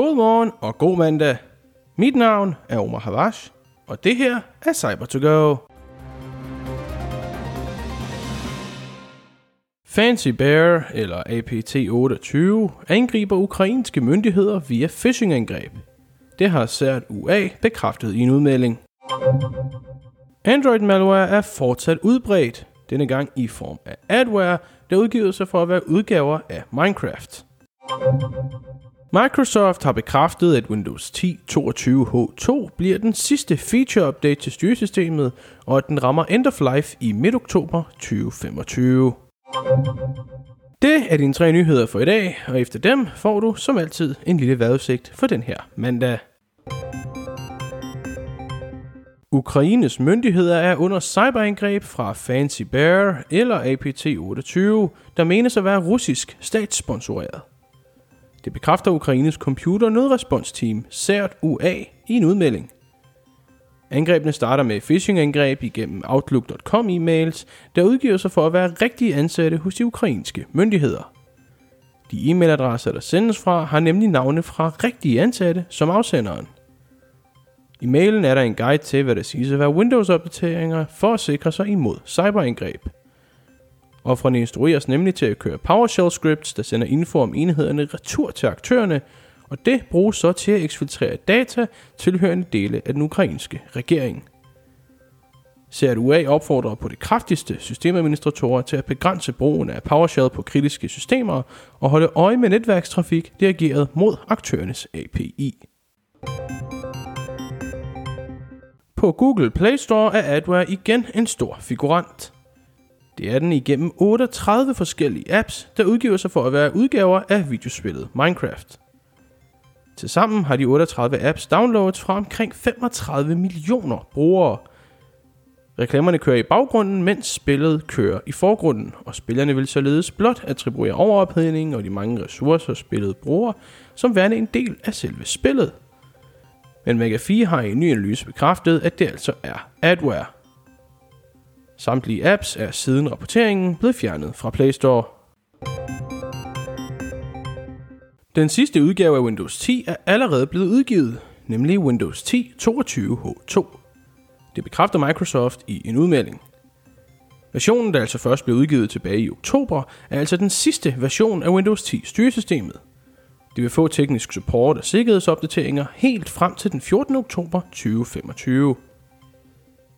God morgen og god mandag. Mit navn er Omar Havash, og det her er Cyber to Go. Fancy Bear, eller APT-28, angriber ukrainske myndigheder via phishing-angreb. Det har sært UA bekræftet i en udmelding. Android malware er fortsat udbredt, denne gang i form af adware, der udgiver sig for at være udgaver af Minecraft. Microsoft har bekræftet, at Windows 10 22H2 bliver den sidste feature-update til styresystemet, og at den rammer end of life i midt-oktober 2025. Det er dine tre nyheder for i dag, og efter dem får du som altid en lille vejrudsigt for den her mandag. Ukraines myndigheder er under cyberangreb fra Fancy Bear eller APT-28, der menes at være russisk statssponsoreret. Det bekræfter Ukraines computer nødresponsteam CERT UA i en udmelding. Angrebene starter med phishing-angreb igennem Outlook.com e-mails, der udgiver sig for at være rigtige ansatte hos de ukrainske myndigheder. De e-mailadresser, der sendes fra, har nemlig navne fra rigtige ansatte som afsenderen. I mailen er der en guide til, hvad der siges at være Windows-opdateringer for at sikre sig imod cyberangreb. Offrene instrueres nemlig til at køre PowerShell scripts, der sender info om enhederne retur til aktørerne, og det bruges så til at eksfiltrere data tilhørende dele af den ukrainske regering. CRUA opfordrer på det kraftigste systemadministratorer til at begrænse brugen af PowerShell på kritiske systemer og holde øje med netværkstrafik dirigeret mod aktørernes API. På Google Play Store er adware igen en stor figurant. Det er den igennem 38 forskellige apps, der udgiver sig for at være udgaver af videospillet Minecraft. Tilsammen har de 38 apps downloads fra omkring 35 millioner brugere. Reklamerne kører i baggrunden, mens spillet kører i forgrunden, og spillerne vil således blot attribuere overophedningen og de mange ressourcer spillet bruger, som værende en del af selve spillet. Men Mega4 har i en ny analyse bekræftet, at det altså er adware. Samtlige apps er siden rapporteringen blevet fjernet fra Play Store. Den sidste udgave af Windows 10 er allerede blevet udgivet, nemlig Windows 10 22H2. Det bekræfter Microsoft i en udmelding. Versionen, der altså først blev udgivet tilbage i oktober, er altså den sidste version af Windows 10 styresystemet. Det vil få teknisk support og sikkerhedsopdateringer helt frem til den 14. oktober 2025.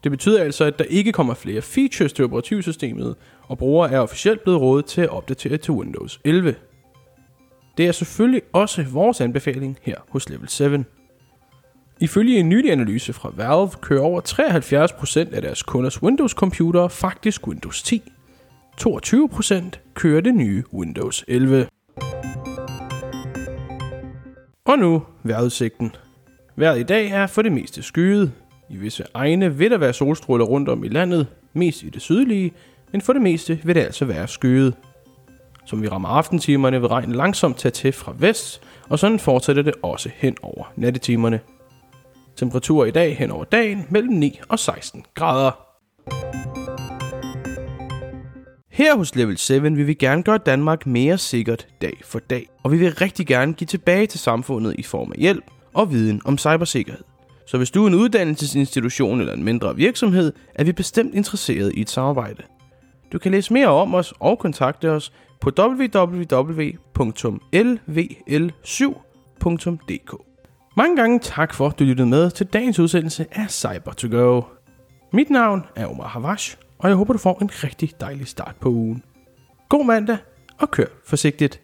Det betyder altså, at der ikke kommer flere features til operativsystemet, og brugere er officielt blevet rådet til at opdatere til Windows 11. Det er selvfølgelig også vores anbefaling her hos Level 7. Ifølge en nylig analyse fra Valve kører over 73% af deres kunders Windows-computere faktisk Windows 10. 22% kører det nye Windows 11. Og nu vejrudsigten. Vejret i dag er for det meste skyet. I visse egne vil der være solstråler rundt om i landet, mest i det sydlige, men for det meste vil det altså være skyet. Som vi rammer aftentimerne vil regnen langsomt tage til fra vest, og sådan fortsætter det også hen over nattetimerne. Temperaturer i dag hen over dagen mellem 9 og 16 grader. Her hos Level 7 vil vi gerne gøre Danmark mere sikkert dag for dag, og vi vil rigtig gerne give tilbage til samfundet i form af hjælp og viden om cybersikkerhed. Så hvis du er en uddannelsesinstitution eller en mindre virksomhed, er vi bestemt interesseret i et samarbejde. Du kan læse mere om os og kontakte os på www.lvl7.dk. Mange gange tak for, at du lyttede med til dagens udsendelse af Cyber to Go. Mit navn er Omar Havash, og jeg håber, du får en rigtig dejlig start på ugen. God mandag, og kør forsigtigt.